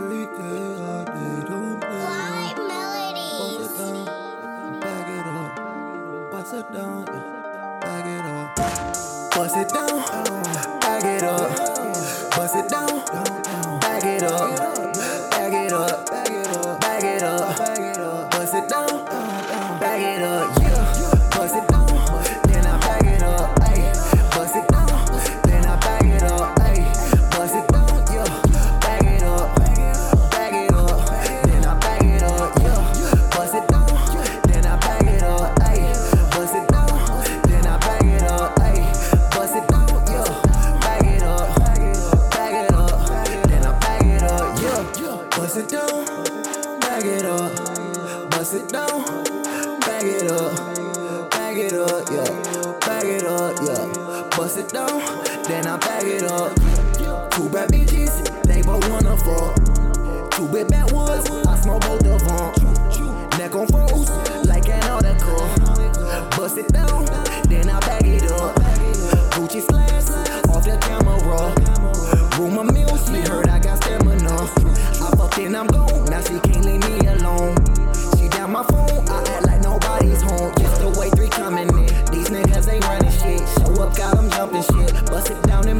3K all day, don't play. Bust melodies. it down, back it up. Bust it down, back it up. Bust it down, back it up. Bust it down, back it up. Back it up, back it up. Bust it down, back it up. It down, back it up, bust it down, back it up, back it up, yeah, back it up, yeah, bust it down, then I back it up. Two bad bitches, they both wanna fuck. Two big backwoods, I smoke both of them. Neck on froze, like Antarctica. Bust it down, then I back it up. Gucci slabs, off the camera. Rumor mill, she heard I got stamina. And I'm gone, now she can't leave me alone. She down my phone, I act like nobody's home. Just the way three coming in. These niggas ain't running shit. Show up, got them jumping shit. Bust it down and